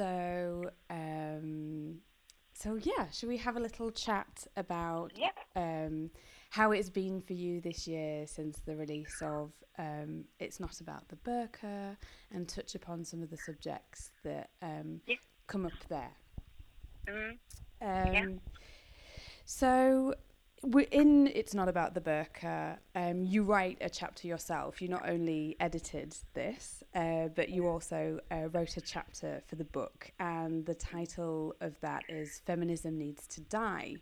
So, um, so yeah, should we have a little chat about Yeah. um, how it's been for you this year since the release of um, It's Not About the Burqa and touch upon some of the subjects that um, Yeah. come up there? Mm. Um, So, we in It's Not About the Burqa, um, you write a chapter yourself. You not only edited this, uh, but you also uh, wrote a chapter for the book. And the title of that is Feminism Needs to Die.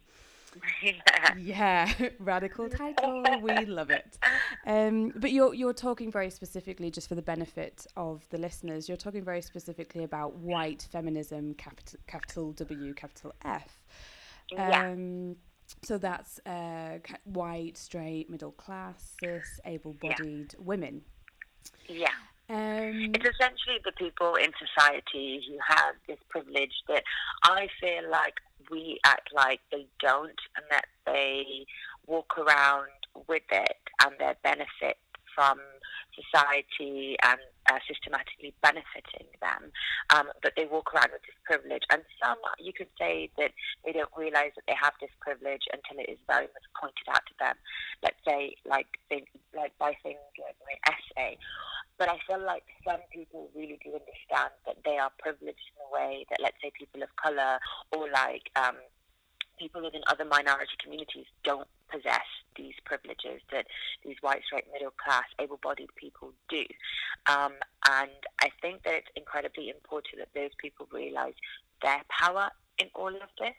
yeah. Yeah, radical title. We love it. Um, but you're you're talking very specifically, just for the benefit of the listeners. You're talking very specifically about white feminism, capital capital W, capital F. Yeah. So that's uh, white, straight, middle class, cis, able-bodied women. Yeah. Um, It's essentially the people in society who have this privilege that I feel like we act like they don't and that they walk around with it and their benefit from society and uh, systematically benefiting them. Um, but they walk around with this privilege. And some, you could say that they don't realize that they have this privilege until it is very much pointed out to them. Let's say, like, things, like by things like my essay. But I feel like some people really do understand that they are privileged in a way that, let's say, people of color or like um, people within other minority communities don't possess these privileges that these white, straight, middle class, able bodied people do. Um, and I think that it's incredibly important that those people realize their power in all of this.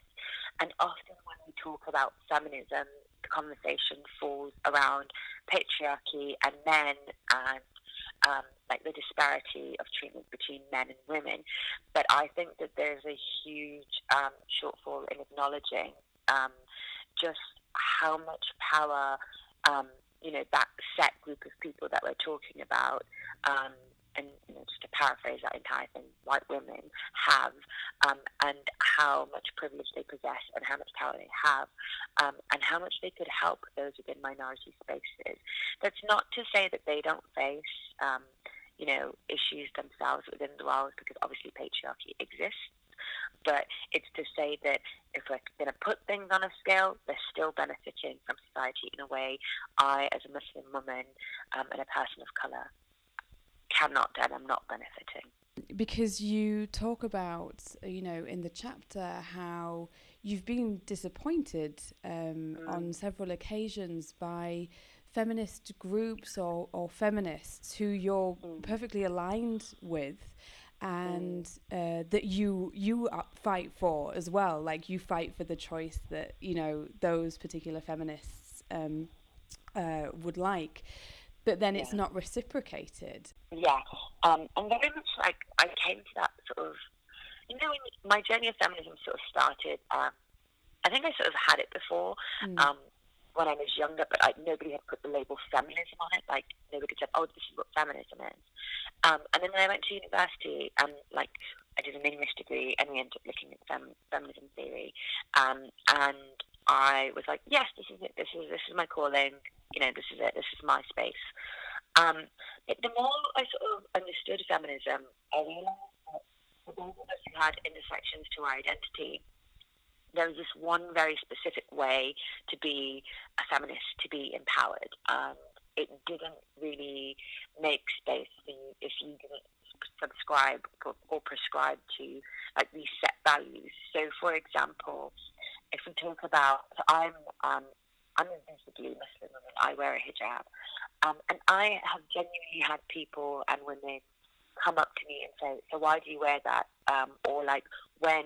And often when we talk about feminism, the conversation falls around patriarchy and men and um, like the disparity of treatment between men and women. But I think that there's a huge um, shortfall in acknowledging um, just how much power, um, you know, that set group of people that we're talking about, um, and you know, just to paraphrase that entire thing, white women have, um, and how much privilege they possess, and how much power they have, um, and how much they could help those within minority spaces. That's not to say that they don't face, um, you know, issues themselves within the world, because obviously patriarchy exists. But it's to say that if we're going to put things on a scale, they're still benefiting from society in a way. I, as a Muslim woman um, and a person of colour, cannot and I'm not benefiting. because you talk about, you know, in the chapter how you've been disappointed um, on several occasions by feminist groups or, or feminists who you're perfectly aligned with and uh, that you you fight for as well like you fight for the choice that you know those particular feminists um, uh, would like but then it's not reciprocated Yeah, um, and very much like I came to that sort of, you know, my journey of feminism sort of started. Um, I think I sort of had it before Mm. um, when I was younger, but like nobody had put the label feminism on it. Like nobody said, "Oh, this is what feminism is." Um, and then when I went to university, and like I did an English degree, and we ended up looking at fem- feminism theory, um, and I was like, "Yes, this is it. This is this is my calling. You know, this is it. This is my space." Um, but the more I sort of understood feminism, I realized that of us who had intersections to our identity, there was this one very specific way to be a feminist, to be empowered. Um, it didn't really make space for you if you didn't subscribe or, prescribe to like these set values. So, for example, if we talk about, so I'm um, I'm a visibly Muslim woman. I wear a hijab, um, and I have genuinely had people and women come up to me and say, "So why do you wear that?" Um, or like when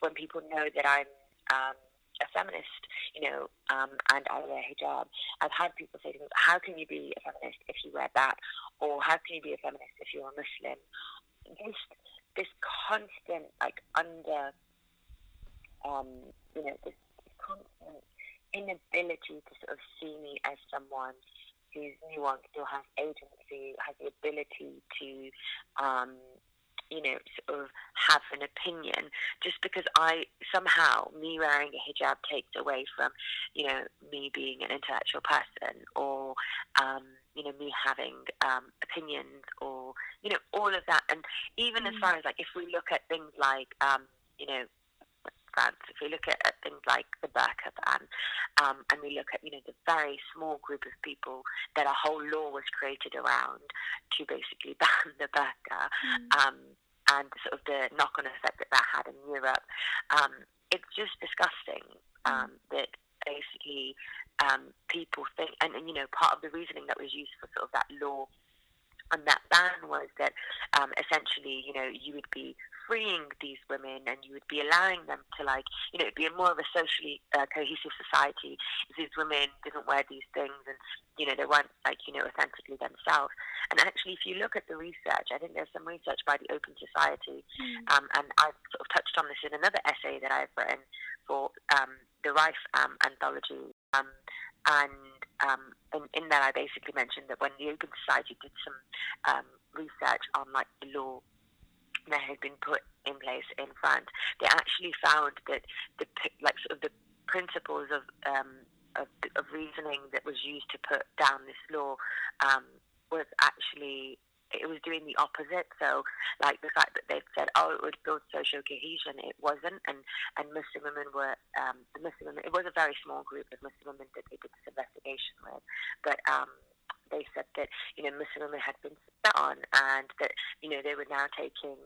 when people know that I'm um, a feminist, you know, um, and I wear hijab, I've had people say to me, "How can you be a feminist if you wear that?" Or "How can you be a feminist if you're a Muslim?" This this constant like under um, you know this constant inability to sort of see me as someone who's nuanced, still has agency, has the ability to, um, you know, sort of have an opinion just because I somehow me wearing a hijab takes away from, you know, me being an intellectual person or, um, you know, me having um, opinions or, you know, all of that. And even mm. as far as like if we look at things like, um, you know, France, if we look at, at things like the burqa ban, um, and we look at you know the very small group of people that a whole law was created around to basically ban the burqa, mm. um, and sort of the knock-on effect that that had in Europe, um, it's just disgusting mm. that basically um, people think, and, and you know part of the reasoning that was used for sort of that law and that ban was that um, essentially, you know, you would be freeing these women and you would be allowing them to like you know it'd be a more of a socially uh, cohesive society if these women didn't wear these things and you know they weren't like you know authentically themselves and actually if you look at the research I think there's some research by the Open Society mm. um, and I've sort of touched on this in another essay that I've written for um, the Rife um, anthology um, and um, in, in that I basically mentioned that when the Open Society did some um, research on like the law that had been put in place in France, they actually found that the like sort of the principles of um, of, of reasoning that was used to put down this law um, was actually it was doing the opposite. So, like the fact that they said, "Oh, it would build social cohesion," it wasn't, and and Muslim women were um, the Muslim women. It was a very small group of Muslim women that they did this investigation with, but um, they said that you know Muslim women had been spat on, and that you know they were now taking,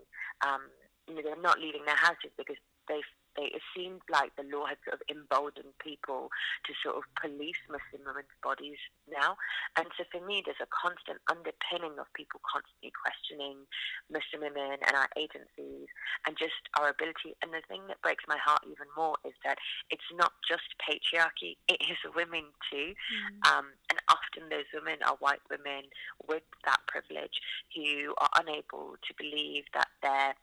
um, you know, they're not leaving their houses because they they, it seemed like the law had sort of emboldened people to sort of police Muslim women's bodies now. And so for me, there's a constant underpinning of people constantly questioning Muslim women and our agencies and just our ability. And the thing that breaks my heart even more is that it's not just patriarchy, it is women too. Mm. Um, and often those women are white women with that privilege who are unable to believe that they're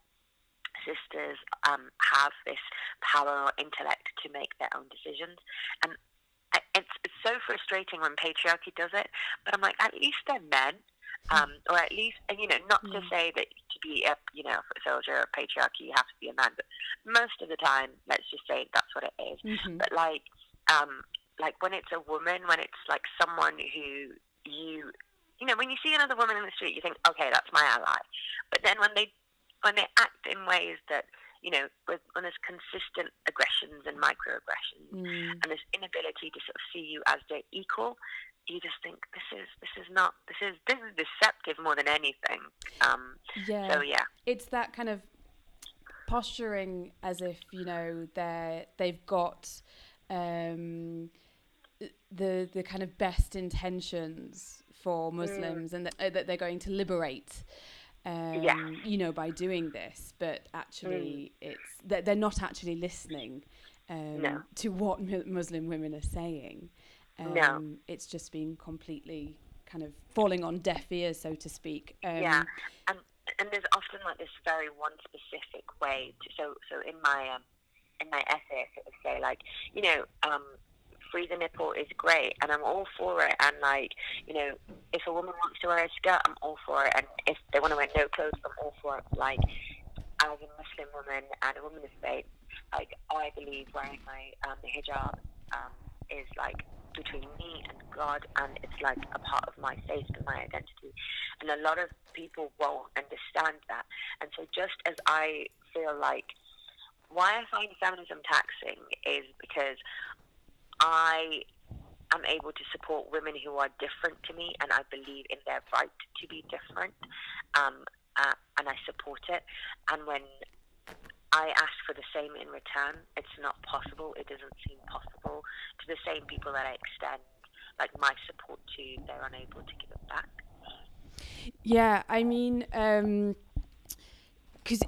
sisters um, have this power or intellect to make their own decisions. And it's, it's so frustrating when patriarchy does it, but I'm like, at least they're men. Um, or at least, and you know, not to mm. say that to be a, you know, a soldier of patriarchy, you have to be a man, but most of the time, let's just say that's what it is. Mm-hmm. But like, um, like when it's a woman, when it's like someone who you, you know, when you see another woman in the street, you think, okay, that's my ally. But then when they when they act in ways that you know, with, when there's consistent aggressions and microaggressions, mm. and this inability to sort of see you as their equal, you just think this is this is not this is this is deceptive more than anything. Um, yeah. So yeah, it's that kind of posturing as if you know they're they've got um, the the kind of best intentions for mm. Muslims mm. and that, uh, that they're going to liberate um, yeah. you know, by doing this, but actually, mm. it's they're, they're not actually listening um, no. to what Muslim women are saying. Um, no. It's just been completely kind of falling on deaf ears, so to speak. Um, yeah, and and there's often like this very one specific way. To, so so in my um, in my essay, I sort of say like, you know, um, free the nipple is great and I'm all for it. And like, you know, if a woman wants to wear a skirt, I'm all for it. And if they want to wear no clothes, I'm all for it. Like, as a Muslim woman and a woman of faith, like, I believe wearing my um, hijab um, is like between me and God, and it's like a part of my faith and my identity. And a lot of people won't understand that. And so, just as I feel like why I find feminism taxing is because I am able to support women who are different to me, and I believe in their right to be different, um, uh, and I support it. And when I ask for the same in return, it's not possible. It doesn't seem possible to the same people that I extend like my support to. They're unable to give it back. Yeah, I mean. Um because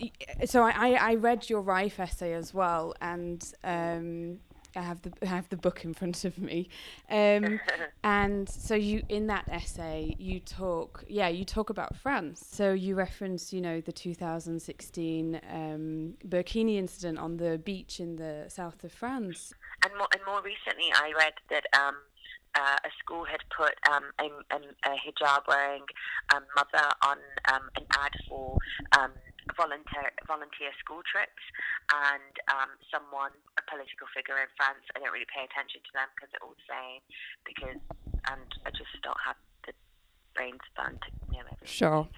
so I, I read your Rife essay as well, and um, I have the I have the book in front of me, um, and so you in that essay you talk yeah you talk about France. So you reference you know the 2016 um, Burkini incident on the beach in the south of France. And more and more recently, I read that. Um, uh, a school had put um, a, a, hijab wearing um, mother on um, an ad for um, volunteer volunteer school trips, and um, someone, a political figure in France, I don't really pay attention to them because they're all the same, because and I just don't have the brain span to know everything. Sure.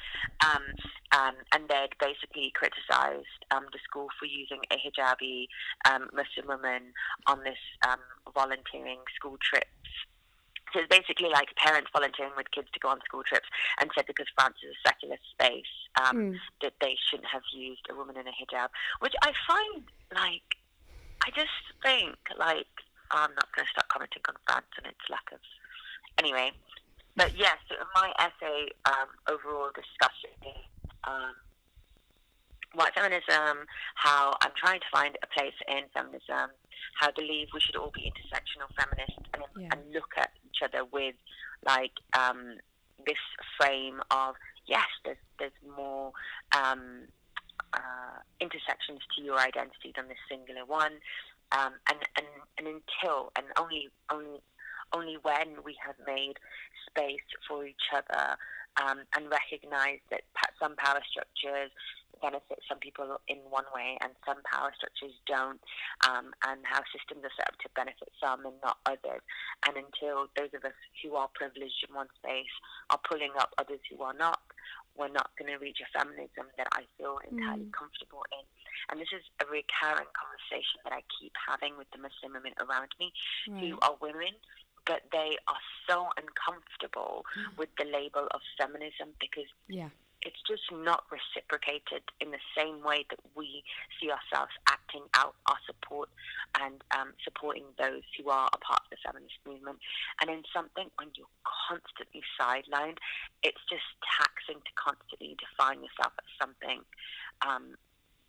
Um, um, and they'd basically criticised um, the school for using a hijabi um, Muslim woman on this um, volunteering school trips. So it's basically like parents volunteering with kids to go on school trips and said because France is a secular space um, Mm. that they shouldn't have used a woman in a hijab, which I find like, I just think like, I'm not going to start commenting on France and its lack of, anyway. But yes, my essay um, overall discussion um, white feminism, how I'm trying to find a place in feminism, how I believe we should all be intersectional feminists and, Yeah. and look at each other with like um, this frame of yes, there's there's more um, uh, intersections to your identity than this singular one, um, and and and until and only only only when we have made space for each other um, and recognize that some power structures benefit some people in one way and some power structures don't, um, and how systems are set up to benefit some and not others. And until those of us who are privileged in one space are pulling up others who are not, we're not going to reach a feminism that I feel entirely Mm. comfortable in. And this is a recurrent conversation that I keep having with the Muslim women around me Right. who are women, but they are so uncomfortable Mm. with the label of feminism because Yeah. It's just not reciprocated in the same way that we see ourselves acting out our support and um, supporting those who are a part of the feminist movement. And in something when you're constantly sidelined, it's just taxing to constantly define yourself as something. Um,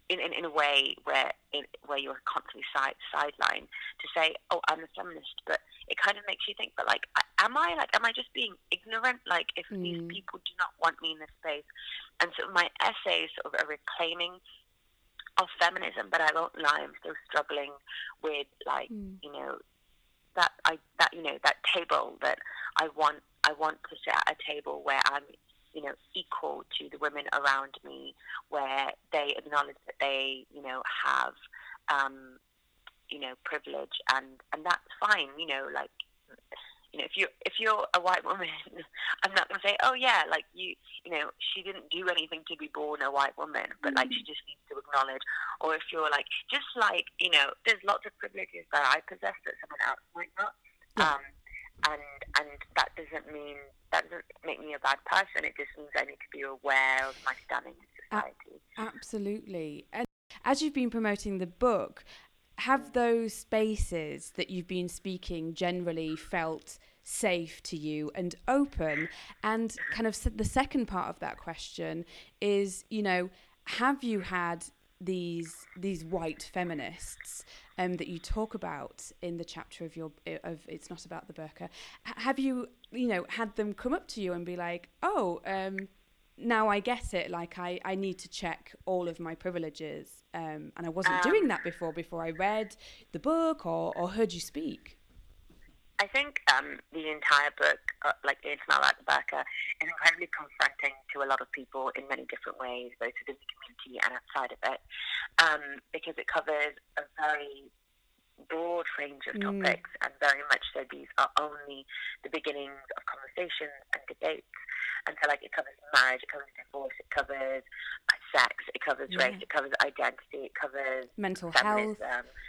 in, in, in a way where in, where you're constantly side sidelined to say, oh, I'm a feminist, but it kind of makes you think, but like, am I like, am I just being ignorant? Like, if these Mm. people do not want me in this space, and so my essay is sort of a reclaiming of feminism, but I won't lie, I'm still struggling with like, Mm. you know, that I that you know that table that I want I want to sit at a table where I'm you know equal to the women around me, where they acknowledge that they you know have um, you know privilege and and that's fine. You know like you know if you if you're a white woman, I'm not going to say oh yeah like you you know she didn't do anything to be born a white woman, but like she just needs to acknowledge. Or if you're like just like you know there's lots of privileges that I possess that someone else might not. Um, and and that doesn't mean that doesn't make me a bad person. It just means I need to be aware of my standing in society. Absolutely. And as you've been promoting the book, have those spaces that you've been speaking generally felt safe to you and open? And kind of the second part of that question is, you know, have you had these these white feminists um, that you talk about in the chapter of your of it's not about the burqa? Have you you know had them come up to you and be like, oh, um, now I get it. Like I, I need to check all of my privileges, um, and I wasn't doing that before. Before I read the book or, or heard you speak. I think um, the entire book, uh, like the It's Not About the Burqa, is incredibly confronting to a lot of people in many different ways, both within the community and outside of it, um, because it covers a very broad range of Mm. topics, and very much so these are only the beginnings of conversations and debates. And so, like, it covers marriage, it covers divorce, it covers uh, sex, it covers Yeah. race, it covers identity, it covers Mental health,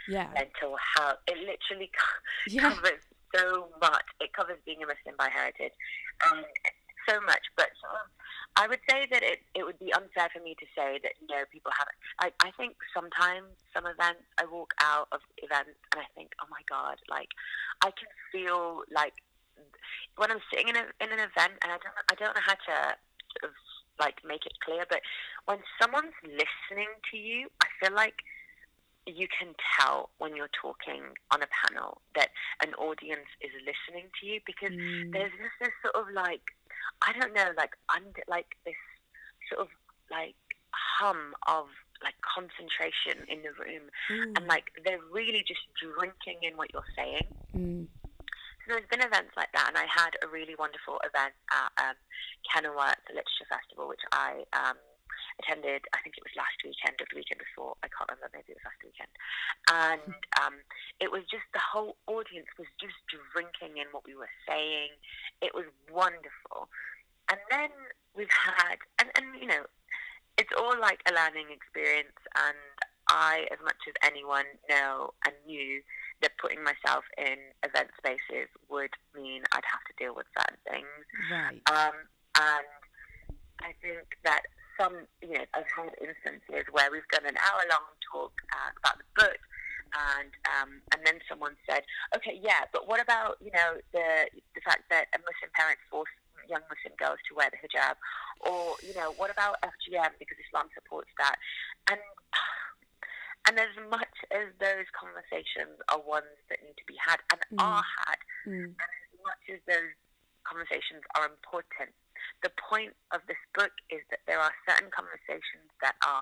yeah, mental health. It literally co- yeah, covers so much. It covers being a Muslim by heritage, and so much. But um, I would say that it, it would be unfair for me to say that you know people haven't. I I think sometimes some events I walk out of events and I think, oh my god, like I can feel like when I'm sitting in a in an event and I don't I don't know how to sort of like make it clear, but when someone's listening to you, I feel like you can tell when you're talking on a panel that an audience is listening to you because Mm, there's just this sort of like I don't know, like under like this sort of like hum of like concentration in the room ooh, and like they're really just drinking in what you're saying. mm, So there's been events like that, and I had a really wonderful event at um, Kenilworth Literature Festival, which I um, attended, I think it was last weekend or the weekend before, I can't remember, maybe it was last weekend. And um, it was just the whole audience was just drinking in what we were saying. It was wonderful. And then we've had, and, and you know, it's all like a learning experience. And I, as much as anyone, know and knew that putting myself in event spaces would mean I'd have to deal with certain things. Right. Um, and I think that some, you know, I've had instances where we've done an hour long talk uh, about the book, and um, and then someone said, okay, yeah, but what about you know the the fact that a Muslim parent forced young Muslim girls to wear the hijab, or you know what about FGM because Islam supports that, and and as much as those conversations are ones that need to be had and Mm. are had, Mm. and as much as those conversations are important, the point of this book is that there are certain conversations that are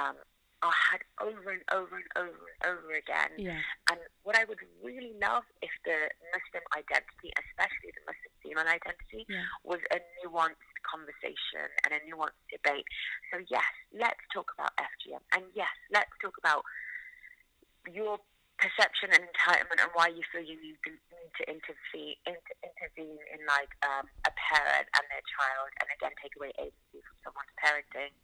um, are had over and over and over and over again. Yeah. And what I would really love if the Muslim identity, especially the Muslim female identity, Yeah. was a nuanced conversation and a nuanced debate. So yes, let's talk about FGM, and yes, let's talk about your perception and entitlement and why you feel you need to, need to intervene, inter, intervene in like um, a parent and their child, and again take away agency from someone's parenting,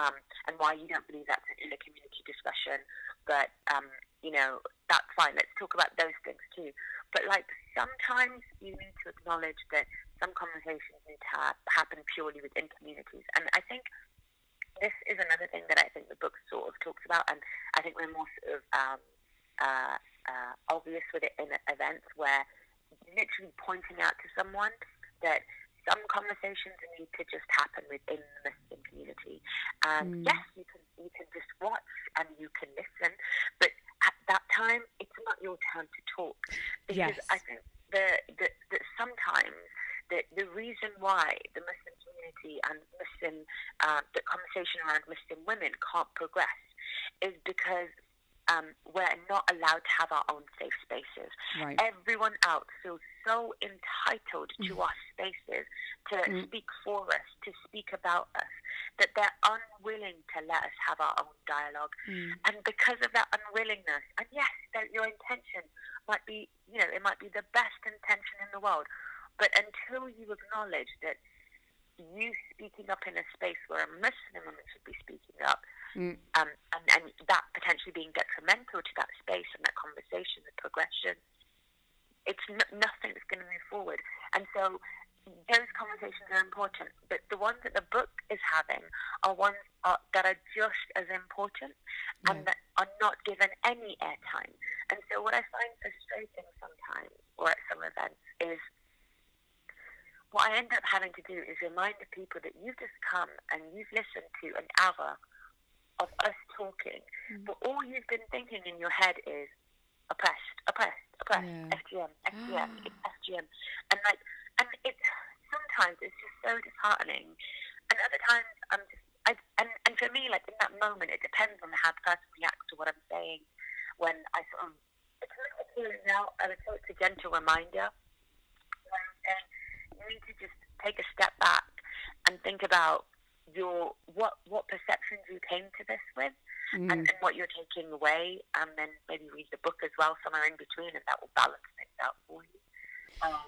um, and why you don't believe that's in a community discussion. But um, you know that's fine. Let's talk about those things too. But like sometimes you need to acknowledge that some conversations need to ha- happen purely within communities, and I think this is another thing that I think the book sort of talks about, and I think we're more sort of um, uh, uh, obvious with it in events where literally pointing out to someone that some conversations need to just happen within the Muslim community. And Mm. yes, you can you can just watch and you can listen, but at that time, it's not your turn to talk because Yes. I think that that that sometimes that the reason why the Muslim community and Muslim uh, the conversation around Muslim women can't progress is because um, we're not allowed to have our own safe spaces. Right. Everyone else feels so entitled to Mm. our spaces to Mm. speak for us, to speak about us, that they're unwilling to let us have our own dialogue. Mm. And because of that unwillingness, and yes, that your intention might be, you know, it might be the best intention in the world, but until you acknowledge that you speaking up in a space where a Muslim woman should be speaking up, Mm. um, and, and that potentially being detrimental to that space and that conversation, the progression, it's n- that's going to move forward. And so those conversations are important, but the ones that the book is having are ones are, that are just as important and that are not given any airtime. And so what I find frustrating sometimes, or at some events, is what I end up having to do is remind the people that you've just come and you've listened to an hour of us talking, Mm. but all you've been thinking in your head is oppressed, oppressed, oppressed, Yeah. FGM, FGM, it's FGM, and like, and it sometimes it's just so disheartening, and other times I'm just, I, and and for me, like in that moment, it depends on how the person reacts to what I'm saying. When I sort of, it's not a calling out, and it's a gentle reminder. When I'm saying you need to just take a step back and think about your what what perceptions you came to this with Mm. and, and what you're taking away, and then maybe read the book as well somewhere in between, and that will balance things out for you. Um,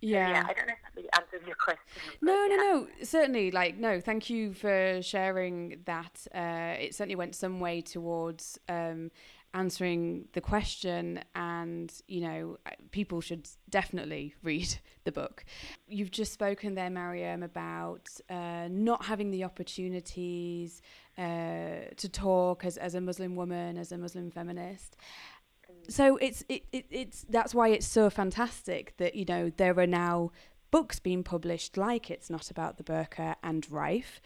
Yeah. yeah, I don't know if that really answers your question. No, no, yeah. no. Certainly, like, no. Thank you for sharing that. Uh, it certainly went some way towards um, answering the question, and you know, uh, people should definitely read the book. You've just spoken there, Mariam, about uh, not having the opportunities uh, to talk as as a Muslim woman, as a Muslim feminist so it's it, it it's that's why it's so fantastic that you know there are now books being published like it's not about the burqa and rife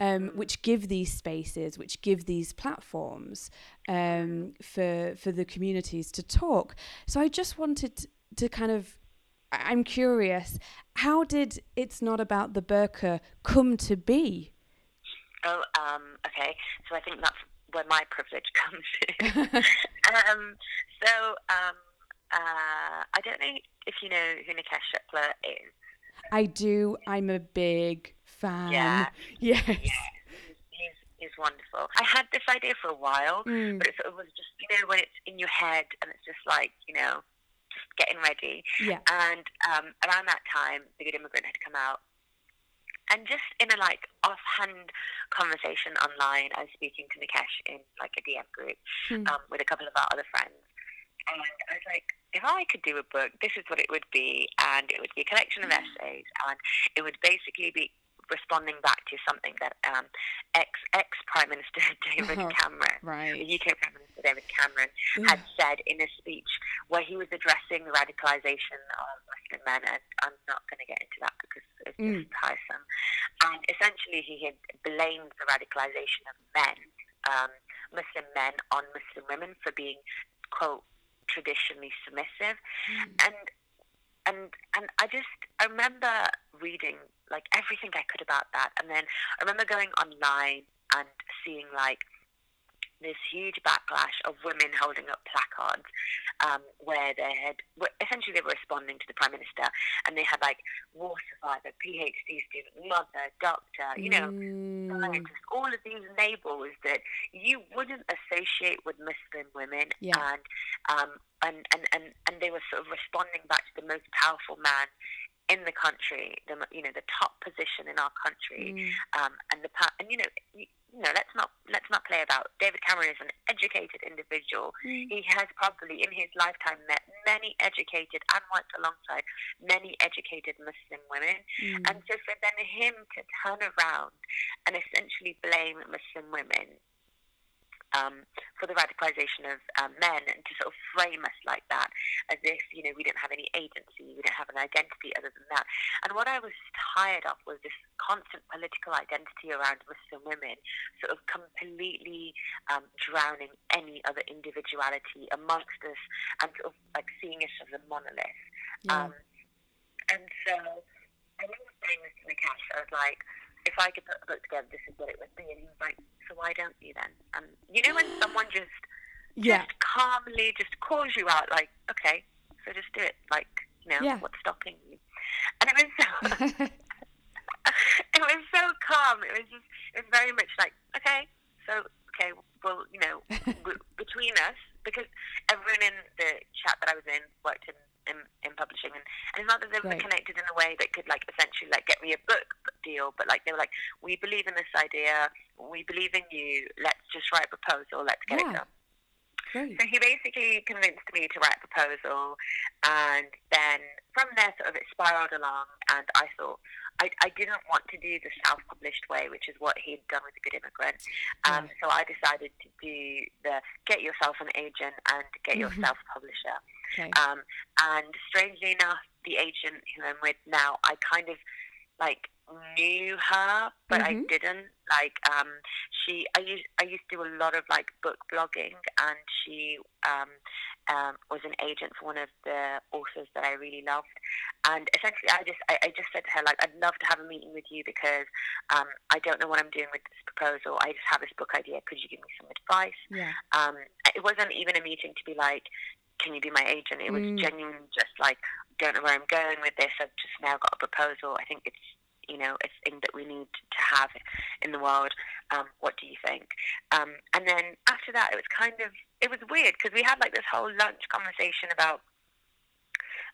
um, which give these spaces which give these platforms um, for for the communities to talk so i just wanted to kind of i'm curious how did it's not about the burqa come to be Oh, um, okay. So I think that's where my privilege comes in. um, so um, uh, I don't know if you know who Nikesh Shukla is. i do i'm a big fan Yeah. yes Yeah, he's, he's wonderful. I had this idea for a while, Mm. but it sort of was just, you know, when it's in your head and it's just like, you know, just getting ready. Yeah. And um, around that time, The Good Immigrant had come out. And just in a like offhand conversation online, I was speaking to Nikesh in like a DM group Hmm. um, with a couple of our other friends. And I was like, if I could do a book, this is what it would be. And it would be a collection of essays. And it would basically be responding back to something that um, ex ex Prime Minister David Oh, Cameron, the Right. UK Prime Minister David Cameron, had said in a speech where he was addressing the radicalisation of Muslim men, and I'm not going to get into that because it's Mm. just tiresome. And essentially, he had blamed the radicalisation of men, um, Muslim men, on Muslim women for being quote traditionally submissive, Mm. and and and I just I remember reading like everything I could about that, and then I remember going online and seeing like this huge backlash of women holding up placards um, where they had essentially they were responding to the prime minister, and they had like war survivor, PhD student, mother, doctor, you know, Mm. scientist, all of these labels that you wouldn't associate with Muslim women, Yeah. and um, and, and and and they were sort of responding back to the most powerful man in the country, the you know the top position in our country, Mm. um, and the and you know you, know let's not let's not play about David Cameron is an educated individual. Mm. He has probably in his lifetime met many educated and worked alongside many educated Muslim women. Mm. And so for then him to turn around and essentially blame Muslim women um, for the radicalization of um, men and to sort of frame us like that as if, you know, we didn't have any agency, we didn't have an identity other than that. And what I was tired of was this constant political identity around Muslim women sort of completely um, drowning any other individuality amongst us and sort of like seeing us as a monolith. Yeah. Um, and so I remember saying this to Nikesh. I was like, if I could put a book together, this is what it would be. And he was like, so why don't you then? And you know when someone just yeah. just calmly just calls you out, like, okay, so just do it. Like, you know, Yeah. what's stopping you? And it was so, it was so calm. It was just, it was very much like, okay, so, okay, well, you know, w- between us, because everyone in the chat that I was in worked in, in, in publishing, and, and it's not that they were Right. connected in a way that could, like, essentially, like, get me a book deal, but, like, they were like, we believe in this idea, we believe in you, let's just write a proposal, let's get it done. Great. So he basically convinced me to write a proposal, and then from there, sort of it spiraled along. And I thought I, I didn't want to do the self-published way, which is what he'd done with the Good Immigrant. Um, So I decided to do the get yourself an agent and get Mhm. yourself a publisher. Okay. Um, and strangely enough, the agent who I'm with now, I kind of like knew her, but I Mhm. didn't. Like, um, she, I used, I used to do a lot of like book blogging, and she um, um, was an agent for one of the authors that I really loved. And essentially, I just, I, I just said to her, like, I'd love to have a meeting with you because um, I don't know what I'm doing with this proposal. I just have this book idea. Could you give me some advice? yeah. um, it wasn't even a meeting to be like, can you be my agent? It was Mm. genuine, just like, don't know where I'm going with this. I've just now got a proposal. I think it's, you know, a thing that we need to have in the world. Um, what do you think? Um, and then after that, it was kind of, it was weird because we had like this whole lunch conversation about,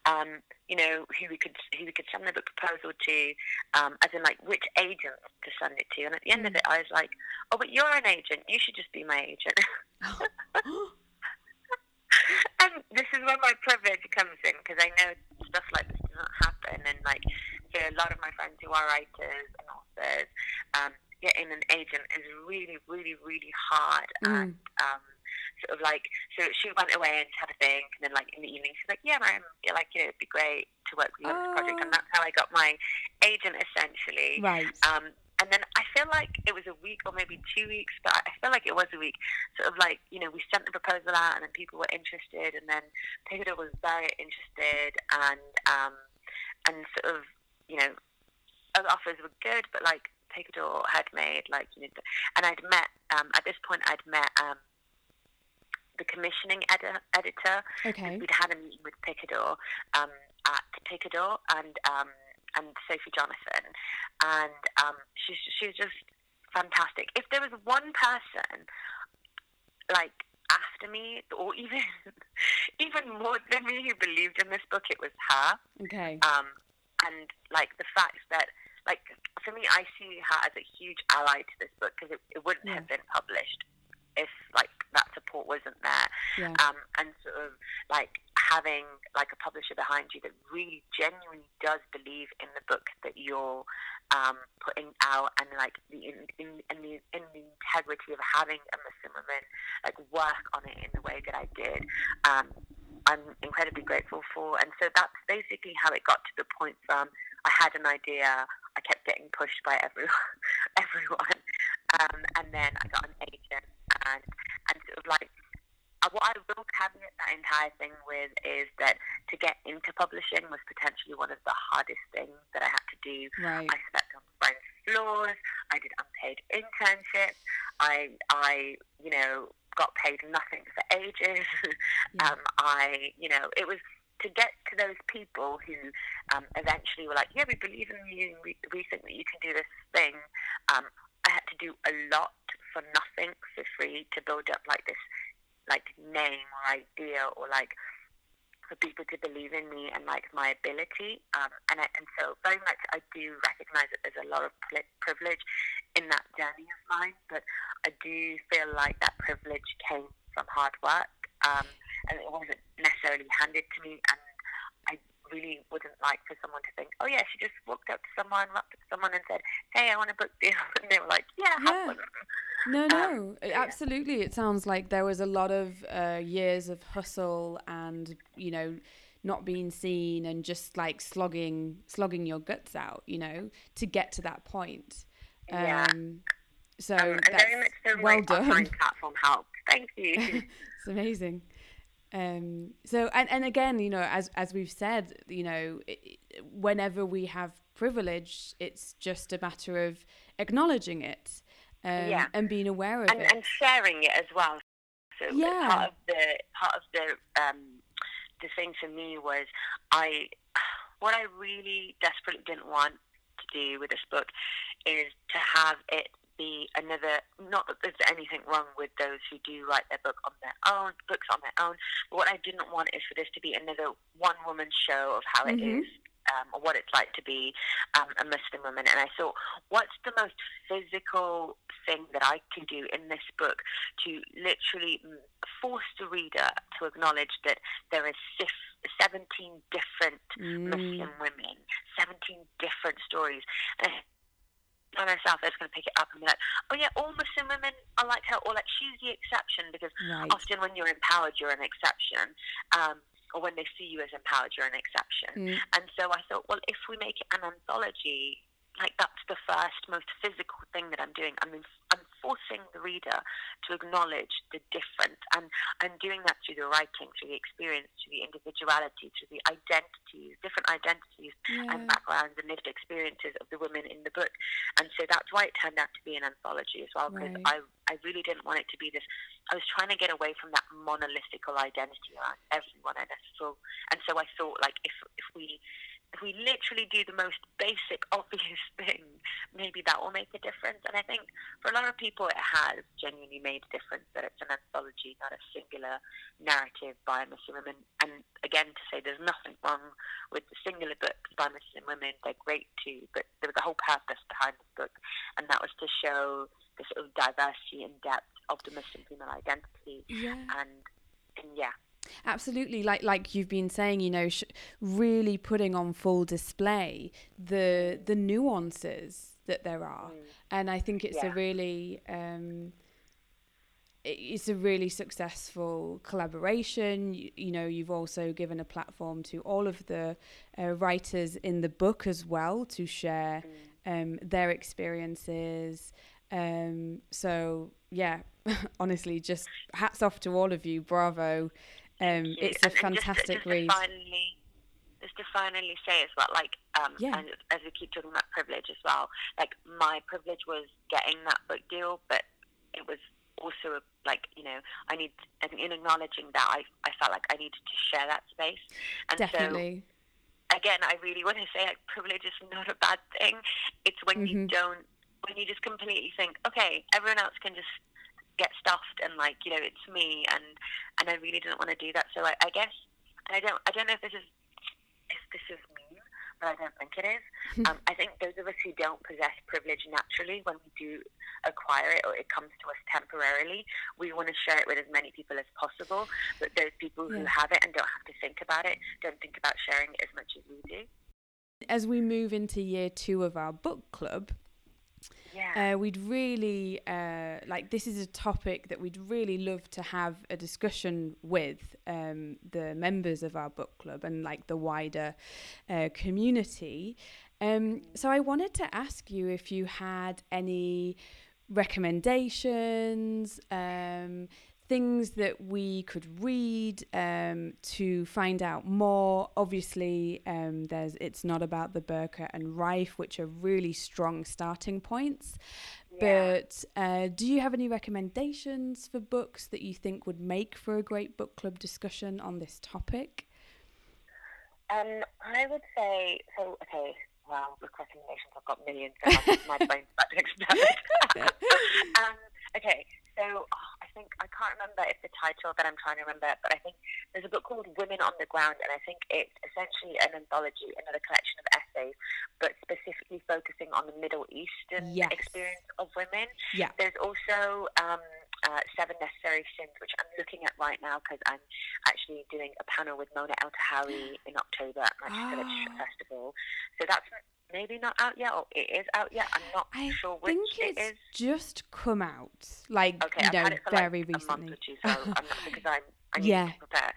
um, you know, who we could who we could send the book proposal to, um, as in like which agent to send it to. And at the end of Mm. it, I was like, oh, but you're an agent. You should just be my agent. and this is where my privilege comes in because I know stuff like this does not happen. And like for a lot of my friends who are writers and authors, um, getting an agent is really, really, really hard. And Mm. um, sort of like, so she went away and had a think, and then like in the evening she's like, yeah, man, yeah, like you know, it'd be great to work with you on this project, and that's how I got my agent essentially. Right. Um, and then I feel like it was a week or maybe two weeks, but I feel like it was a week. Sort of like, you know, we sent the proposal out and then people were interested and then Picador was very interested and, um, and sort of, you know, other offers were good, but like Picador had made like, you know, and I'd met, um, at this point I'd met, um, the commissioning edi- editor Okay. we'd had a meeting with Picador um, at Picador and um, and Sophie Jonathan, and um, she's she's just fantastic. If there was one person, like after me, or even even more than me, who believed in this book, it was her. Okay. Um, and like the fact that, like for me, I see her as a huge ally to this book because it, it wouldn't Yeah. have been published if like that support wasn't there Yeah. um, and sort of like having like a publisher behind you that really genuinely does believe in the book that you're um, putting out and like the in, in, in the in the integrity of having a Muslim woman like work on it in the way that I did. Um, I'm incredibly grateful for, and so that's basically how it got to the point from I had an idea, I kept getting pushed by everyone, everyone, um, and then I got an agent, and and sort of like uh, what I will caveat that entire thing with is that to get into publishing was potentially one of the hardest things that I had to do. Right. I slept on friends' floors. I did unpaid internships. I, I, you know, got paid nothing for ages. Yeah. um, I, you know, it was to get to those people who um, eventually were like, yeah, we believe in you. We, we think that you can do this thing. Um, I had to do a lot for nothing for free to build up like this, like name or idea or like for people to believe in me and like my ability. Um, and I, and so very much I do recognize that there's a lot of privilege in that journey of mine, but I do feel like that privilege came from hard work, um, and it wasn't necessarily handed to me. And I really wouldn't like for someone to think, oh yeah, she just walked up to someone, walked up to someone, and said, hey, I want a book deal, and they were like, yeah, have Yeah. one. No, Um, no, yeah. absolutely. It sounds like there was a lot of uh, years of hustle and you know not being seen and just like slogging, slogging your guts out, you know, to get to that point. Yeah. Um, so Um, that's very much well done. platform helped. Thank you. it's amazing. Um, so and, and again, you know, as as we've said, you know, i i- whenever we have privilege, it's just a matter of acknowledging it um, Yeah. and being aware of and, it. and sharing it as well. So Yeah. part of the part of the um, the thing for me was I what I really desperately didn't want to do with this book is to have it be another not that there's anything wrong with those who do write their book on their own books on their own but what I didn't want is for this to be another one woman show of how it Mhm. is um, or what it's like to be um, a Muslim woman and I thought what's the most physical thing that I can do in this book to literally mm, force the reader to acknowledge that there is sif- 17 different Mm, Muslim women, 17 different stories. And I myself, I was going to pick it up and be like, oh yeah, all Muslim women are like her, or like she's the exception because right. often when you're empowered, you're an exception. Um, or when they see you as empowered, you're an exception. Mm, And so I thought, well, if we make it an anthology, like that's the first most physical thing that I'm doing. I'm, I'm forcing the reader to acknowledge the difference, and I'm doing that through the writing, through the experience, through the individuality, through the identities, different identities and backgrounds and lived experiences of the women in the book. And so that's why it turned out to be an anthology as well, because Right. I, I really didn't want it to be this. I was trying to get away from that monolithical identity around everyone, and so and so I thought like if if we if we literally do the most basic, obvious thing, maybe that will make a difference. And I think for a lot of people, it has genuinely made a difference that it's an anthology, not a singular narrative by Muslim women. And again, to say there's nothing wrong with the singular books by Muslim women, they're great too. But there was a whole purpose behind this book, and that was to show the sort of diversity and depth of the Muslim female identity. yeah. And, and yeah, Absolutely, like like you've been saying, you know, sh- really putting on full display the the nuances that there are, Mm. and I think it's a really um, it's a really successful collaboration. You, you know, you've also given a platform to all of the uh, writers in the book as well to share um, their experiences. Um, so yeah, honestly, just hats off to all of you. Bravo. Um, you. it's a And- just to- fantastic just to read. finally, just to finally say as well, like, um, Yeah. and as we keep talking about privilege as well, like my privilege was getting that book deal, but it was also a, like you know I need and in acknowledging that I I felt like I needed to share that space, and Definitely. so again I really want to say like privilege is not a bad thing. It's when you Mhm. don't when you just completely think, okay, everyone else can just get stuffed and like you know it's me and and I really didn't want to do that. So I, I guess and I don't I don't know if this is if this is mean, but I don't think it is. um, I think those of us who don't possess privilege naturally, when we do acquire it or it comes to us temporarily, we want to share it with as many people as possible. But those people who Yeah. have it and don't have to think about it, don't think about sharing it as much as we do. As we move into year two of our book club, Yeah. uh, we'd really uh, like this is a topic that we'd really love to have a discussion with um, the members of our book club and like the wider uh, community. Um, so I wanted to ask you if you had any recommendations, um, things that we could read um, to find out more. Obviously, um, there's it's not about the burqa and Rife, which are really strong starting points. Yeah. But uh, do you have any recommendations for books that you think would make for a great book club discussion on this topic? Um, I would say so. Okay, well, book recommendations. I've got millions. So my, brain's about to explode. um, okay, so think I can't remember if the title that I'm trying to remember, but I think there's a book called Women on the Ground, and I think it's essentially an anthology, another collection of essays, but specifically focusing on the Middle Eastern Yes. experience of women. Yeah. There's also um, uh, Seven Necessary Sins, which I'm looking at right now because I'm actually doing a panel with Mona Eltahawy in October at Manchester Literature Ah. Festival. So that's maybe not out yet, or it is out yet. I'm not I sure which think it it's just come out, like Okay, you I've know, had it for very like recently. two, so I'm not because I'm I need Yeah. to prepare.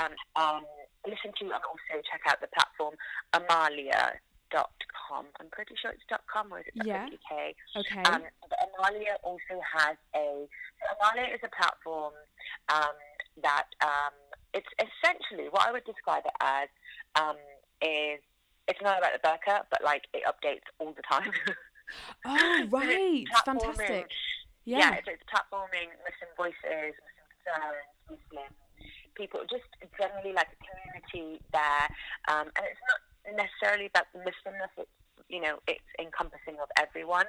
Um, um, listen to and also check out the platform Amaliah.com. I'm pretty sure it's dot .com or is it Yeah. .uk? okay. Um, but Amaliah also has a. Amaliah is a platform um, that um, it's essentially what I would describe it as um, is it's not about the burqa, but like it updates all the time. oh So right, platforming- fantastic. Yeah, Yeah. it's, it's platforming Muslim voices, Muslim concerns, Muslim people, just generally like a community there. Um, and it's not necessarily about the Muslimness, it's, you know, it's encompassing of everyone.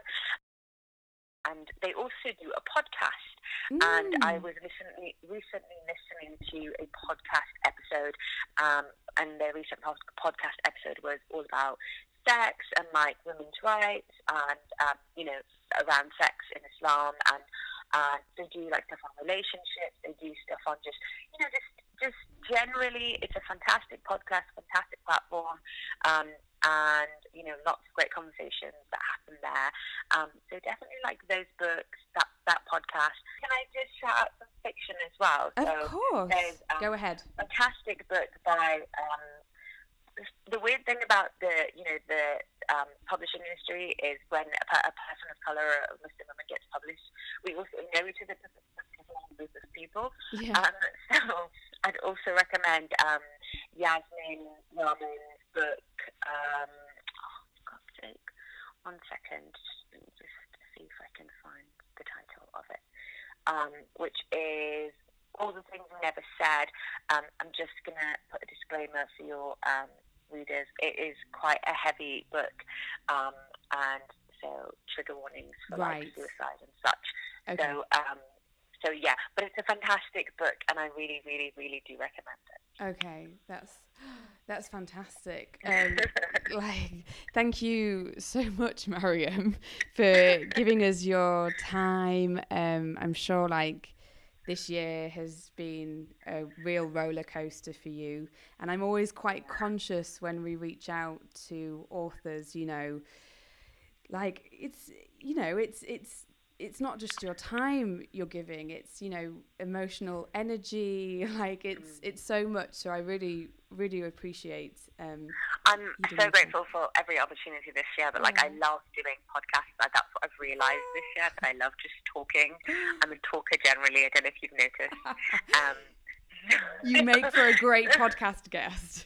And they also do a podcast. And I Mm. was recently recently listening to a podcast episode, um, and their recent podcast episode was all about sex and like women's rights, and um, you know around sex in Islam, and uh, they do like stuff on relationships, they do stuff on just you know just just generally, it's a fantastic podcast, fantastic platform. Um, and you know, lots of great conversations that happen there. Um, so definitely like those books, that that podcast. Can I just shout out some fiction as well? Of so course. um, Go ahead. fantastic book by um, the weird thing about the you know the um, publishing industry is when a, a person of color or a Muslim woman gets published, we also inherited a long group of people. Yeah. Um, so I'd also recommend um, Yasmin Rahman's book. Um, oh, God's sake, one second. Let me just see if I can find the title of it. Um, which is all the things we never said. Um, I'm just gonna put a disclaimer for your um, readers. It is quite a heavy book, um, and so trigger warnings for Right. like suicide and such. okay. So, um, so yeah, but it's a fantastic book, and I really, really, really do recommend it. Okay, that's that's fantastic. Um, like, thank you so much, Mariam, for giving us your time. Um, I'm sure, like, this year has been a real roller coaster for you, and I'm always quite conscious when we reach out to authors. You know, like it's you know it's it's it's not just your time you're giving it's you know emotional energy like it's it's so much so i really really appreciate um I'm so grateful for every opportunity this year, but like I love doing podcasts. Like, that's what I've realised this year that I love just talking. I'm a talker generally. I don't know if you've noticed. Um, you make for a great podcast guest